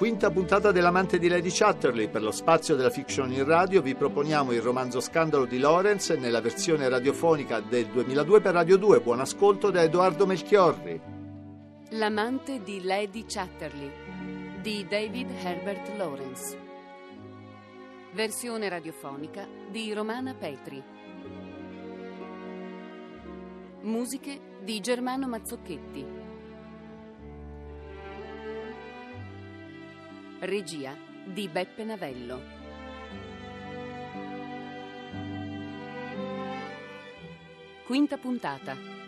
Quinta puntata dell'amante di Lady Chatterley. Per lo spazio della fiction in radio vi proponiamo il romanzo Scandalo di Lawrence nella versione radiofonica del 2002 per Radio 2. Buon ascolto da Edoardo Melchiorri. L'amante di Lady Chatterley di David Herbert Lawrence. Versione radiofonica di Romana Petri. Musiche di Germano Mazzocchetti. Regia di Beppe Navello. Quinta puntata.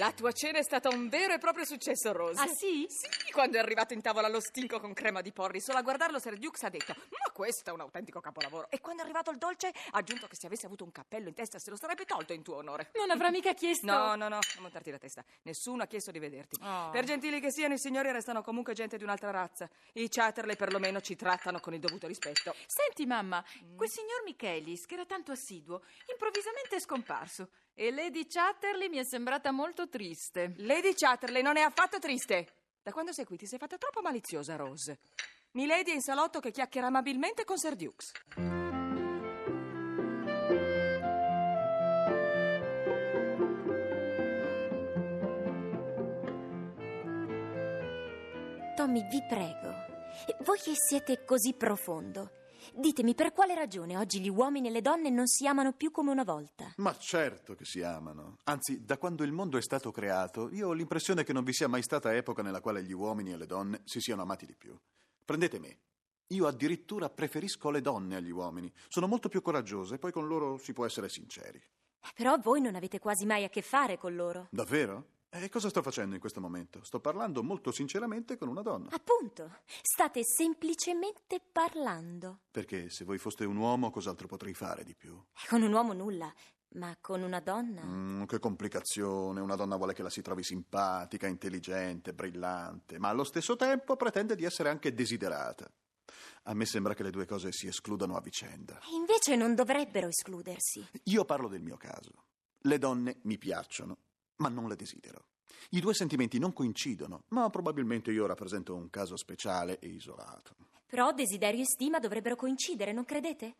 La tua cena è stata un vero e proprio successo, Rose. Ah sì? Sì, quando è arrivato in tavola lo stinco con crema di porri, solo a guardarlo Sir Dukes ha detto questo è un autentico capolavoro. E quando è arrivato il dolce ha aggiunto che se avesse avuto un cappello in testa se lo sarebbe tolto in tuo onore. Non avrà mica chiesto... No, no, no, non montarti la testa. Nessuno ha chiesto di vederti. Oh. Per gentili che siano, i signori restano comunque gente di un'altra razza. I Chatterley perlomeno ci trattano con il dovuto rispetto. Senti, mamma, quel signor Michelis, che era tanto assiduo, improvvisamente è scomparso. E Lady Chatterley mi è sembrata molto triste. Lady Chatterley non è affatto triste. Da quando sei qui ti sei fatta troppo maliziosa, Rose. Milady è in salotto che chiacchiera amabilmente con Sir Dukes. Tommy, vi prego, voi che siete così profondo, ditemi per quale ragione oggi gli uomini e le donne non si amano più come una volta. Ma certo che si amano. Anzi, da quando il mondo è stato creato, io ho l'impressione che non vi sia mai stata epoca nella quale gli uomini e le donne si siano amati di più. Prendete me. Io addirittura preferisco le donne agli uomini. Sono molto più coraggiose e poi con loro si può essere sinceri. Però voi non avete quasi mai a che fare con loro. Davvero? E cosa sto facendo in questo momento? Sto parlando molto sinceramente con una donna. Appunto, state semplicemente parlando. Perché se voi foste un uomo, cos'altro potrei fare di più? Con un uomo nulla, ma con una donna... Mm, che complicazione. Una donna vuole che la si trovi simpatica, intelligente, brillante, ma allo stesso tempo pretende di essere anche desiderata. A me sembra che le due cose si escludano a vicenda. E invece non dovrebbero escludersi. Io parlo del mio caso. Le donne mi piacciono, ma non le desidero. I due sentimenti non coincidono, ma probabilmente io rappresento un caso speciale e isolato. Però desiderio e stima dovrebbero coincidere, non credete?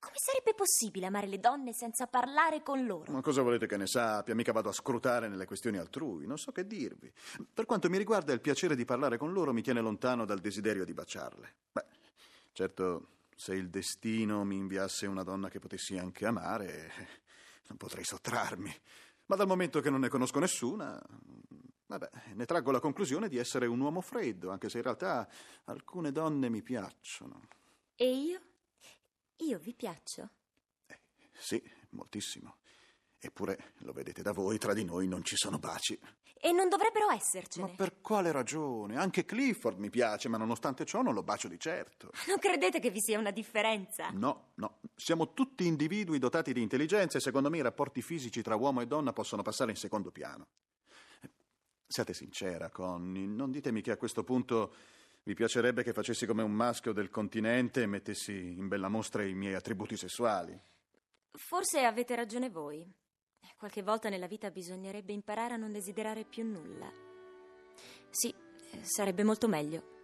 Come sarebbe possibile amare le donne senza parlare con loro? Ma cosa volete che ne sappia? Mica vado a scrutare nelle questioni altrui, non so che dirvi. Per quanto mi riguarda, il piacere di parlare con loro mi tiene lontano dal desiderio di baciarle. Beh, certo, se il destino mi inviasse una donna che potessi anche amare, non potrei sottrarmi. Ma dal momento che non ne conosco nessuna, vabbè, ne traggo la conclusione di essere un uomo freddo, anche se in realtà alcune donne mi piacciono. E io? Io vi piaccio? Sì, moltissimo. Eppure, lo vedete da voi, tra di noi non ci sono baci. E non dovrebbero essercene. Ma per quale ragione? Anche Clifford mi piace, ma nonostante ciò non lo bacio di certo. Non credete che vi sia una differenza? No, no. Siamo tutti individui dotati di intelligenza e secondo me i rapporti fisici tra uomo e donna possono passare in secondo piano. Siate sincera, Connie, non ditemi che a questo punto vi piacerebbe che facessi come un maschio del continente e mettessi in bella mostra i miei attributi sessuali. Forse avete ragione voi. Qualche volta nella vita bisognerebbe imparare a non desiderare più nulla. Sì, eh, sarebbe molto meglio.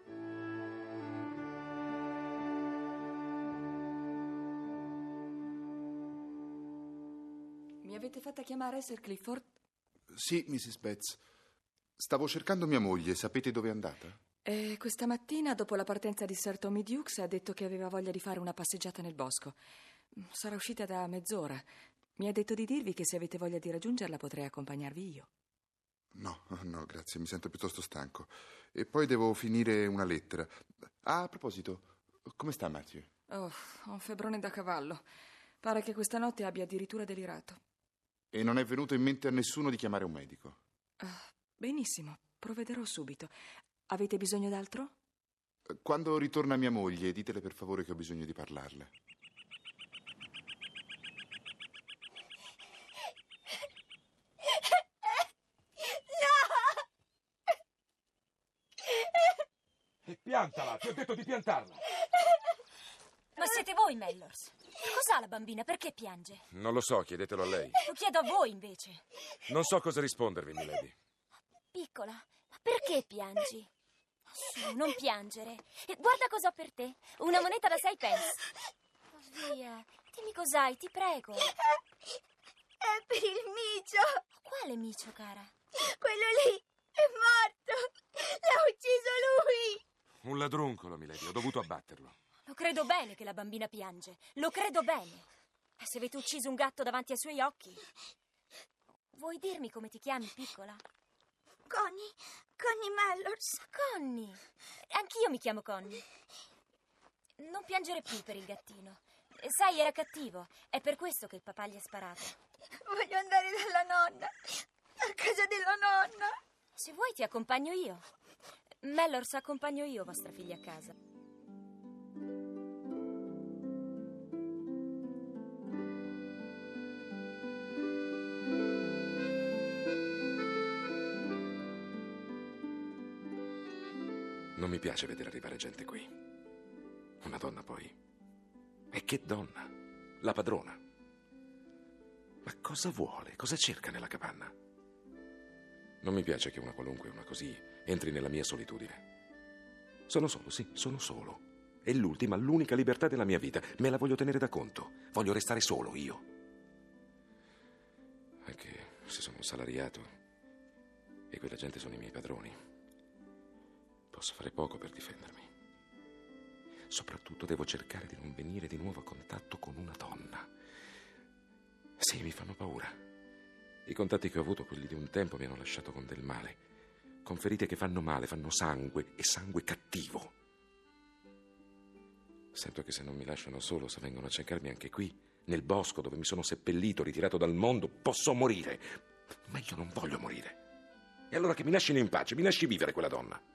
Mi avete fatta chiamare, Sir Clifford? Sì, Mrs. Betts. Stavo cercando mia moglie, sapete dove è andata? E questa mattina, dopo la partenza di Sir Tommy Dukes, ha detto che aveva voglia di fare una passeggiata nel bosco. Sarà uscita da mezz'ora. Mi ha detto di dirvi che se avete voglia di raggiungerla potrei accompagnarvi io. No, no, grazie, mi sento piuttosto stanco. E poi devo finire una lettera. Ah, a proposito, come sta Matthew? Oh, ho un febbrone da cavallo. Pare che questa notte abbia addirittura delirato. E non è venuto in mente a nessuno di chiamare un medico? Ah, benissimo, provvederò subito. Avete bisogno d'altro? Quando ritorna mia moglie, ditele per favore che ho bisogno di parlarle. Avanti, piantala! Ti ho detto di piantarla! Ma siete voi, Mellors? Cos'ha la bambina? Perché piange? Non lo so, chiedetelo a lei. Lo chiedo a voi, invece. Non so cosa rispondervi, milady. Piccola, ma perché piangi? Su, non piangere. E Guarda cosa ho per te. Una moneta da sei pence. Oh, via. Dimmi cos'hai, ti prego. È per il micio. Quale micio, cara? Quello lì è morto. L'ha ucciso lui. Un ladruncolo, milady. Ho dovuto abbatterlo. Lo credo bene che la bambina piange. Lo credo bene. E se avete ucciso un gatto davanti ai suoi occhi? Vuoi dirmi come ti chiami, piccola? Connie, Connie Mellors. Connie. Anch'io mi chiamo Connie. Non piangere più per il gattino. Sai, era cattivo. È per questo che il papà gli ha sparato. Voglio andare dalla nonna. A casa della nonna. Se vuoi ti accompagno io. Mellors, accompagno io vostra figlia a casa. Non mi piace vedere arrivare gente qui. Una donna poi. E che donna? La padrona. Ma cosa vuole? Cosa cerca nella capanna? Non mi piace che una qualunque, una così, entri nella mia solitudine. Sono solo, sì, sono solo. È l'ultima, l'unica libertà della mia vita. Me la voglio tenere da conto. Voglio restare solo io. Anche se sono un salariato e quella gente sono i miei padroni. Posso fare poco per difendermi. Soprattutto devo cercare di non venire di nuovo a contatto con una donna. Sì, mi fanno paura. I contatti che ho avuto, quelli di un tempo, mi hanno lasciato con del male. Con ferite che fanno male, fanno sangue e sangue cattivo. Sento che se non mi lasciano solo, se vengono a cercarmi anche qui, nel bosco dove mi sono seppellito, ritirato dal mondo, posso morire. Ma io non voglio morire. E allora che mi lasciino in pace, mi lasci vivere quella donna.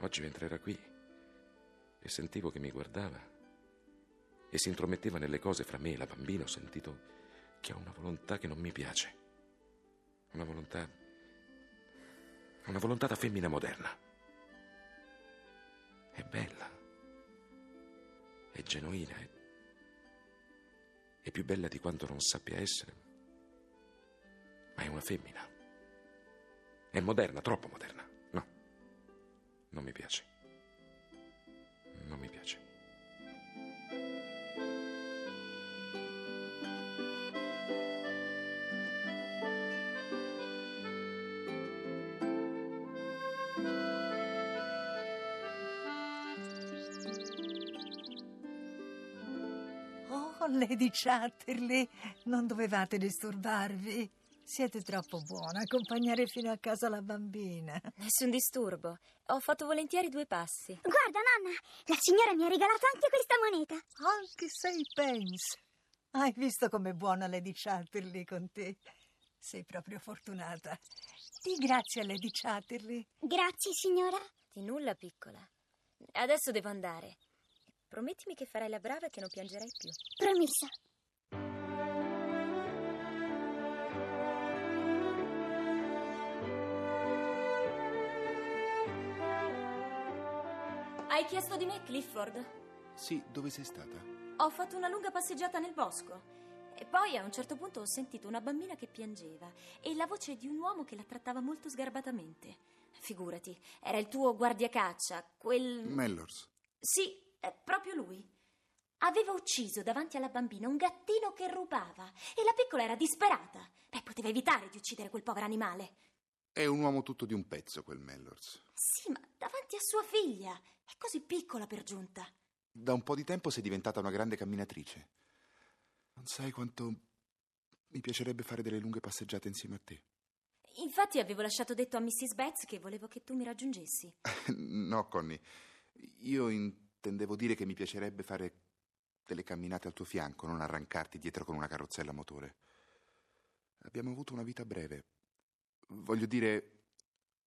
Oggi mentre era qui e sentivo che mi guardava e si intrometteva nelle cose fra me e la bambina, ho sentito che ha una volontà che non mi piace. Una volontà. Una volontà da femmina moderna. È bella. È genuina. È, è più bella di quanto non sappia essere. Ma è una femmina. È moderna, troppo moderna. No. Non mi piace. Non mi piace. Oh, Lady Chatterley, non dovevate disturbarvi. Siete troppo buona a accompagnare fino a casa la bambina. Nessun disturbo. Ho fatto volentieri due passi. Guarda, nonna, la signora mi ha regalato anche questa moneta. Anche sei pence. Hai visto com'è buona Lady Chatterley con te? Sei proprio fortunata. Di grazie a Lady Chatterley. Grazie, signora. Di nulla, piccola. Adesso devo andare. Promettimi che farai la brava e che non piangerai più. Promessa. Hai chiesto di me, Clifford? Sì, dove sei stata? Ho fatto una lunga passeggiata nel bosco. E poi a un certo punto ho sentito una bambina che piangeva e la voce di un uomo che la trattava molto sgarbatamente. Figurati, era il tuo guardiacaccia, quel... Mellors. Sì, è proprio lui. Aveva ucciso davanti alla bambina un gattino che rubava e la piccola era disperata. Beh, poteva evitare di uccidere quel povero animale. È un uomo tutto di un pezzo, quel Mellors. Sì, ma davanti a sua figlia. È così piccola per giunta. Da un po' di tempo sei diventata una grande camminatrice. Non sai quanto mi piacerebbe fare delle lunghe passeggiate insieme a te. Infatti avevo lasciato detto a Mrs. Betts che volevo che tu mi raggiungessi. no, Connie. Io intendevo dire che mi piacerebbe fare delle camminate al tuo fianco, non arrancarti dietro con una carrozzella a motore. Abbiamo avuto una vita breve. Voglio dire,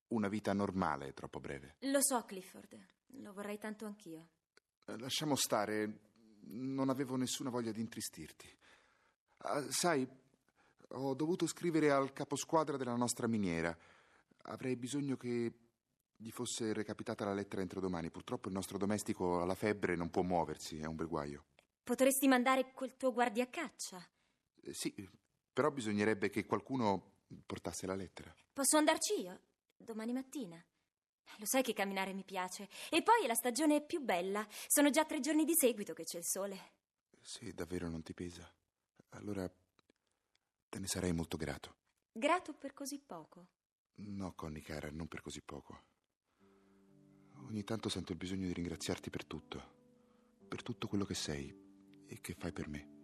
una vita normale, troppo breve. Lo so, Clifford. Lo vorrei tanto anch'io. Eh, Lasciamo stare. Non avevo nessuna voglia di intristirti. Ah, sai, ho dovuto scrivere al caposquadra della nostra miniera. Avrei bisogno che gli fosse recapitata la lettera entro domani. Purtroppo il nostro domestico ha la febbre e non può muoversi, è un bel guaio. Potresti mandare quel tuo guardiacaccia. Eh, sì, però bisognerebbe che qualcuno portasse la lettera. Posso andarci io? Domani mattina. Lo sai che camminare mi piace. E poi è la stagione più bella. Sono già tre giorni di seguito che c'è il sole. Se davvero non ti pesa, allora te ne sarei molto grato. Grato per così poco. No, Connie cara, non per così poco. Ogni tanto sento il bisogno di ringraziarti per tutto. Per tutto quello che sei e che fai per me.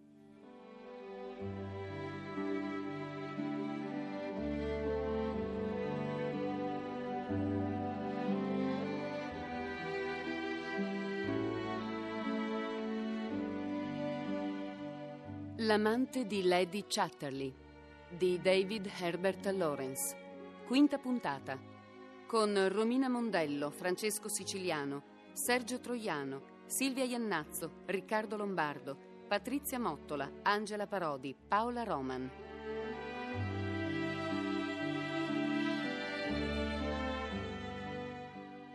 L'amante di Lady Chatterley di David Herbert Lawrence. Quinta puntata. Con Romina Mondello, Francesco Siciliano, Sergio Troiano, Silvia Iannazzo, Riccardo Lombardo, Patrizia Mottola, Angela Parodi, Paola Roman.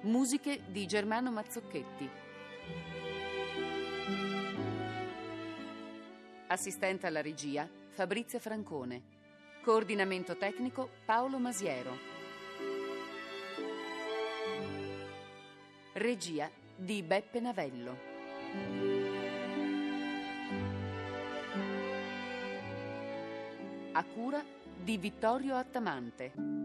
Musiche di Germano Mazzocchetti. Assistente alla regia Fabrizia Francone. Coordinamento tecnico Paolo Masiero. Regia di Beppe Navello. A cura di Vittorio Attamante.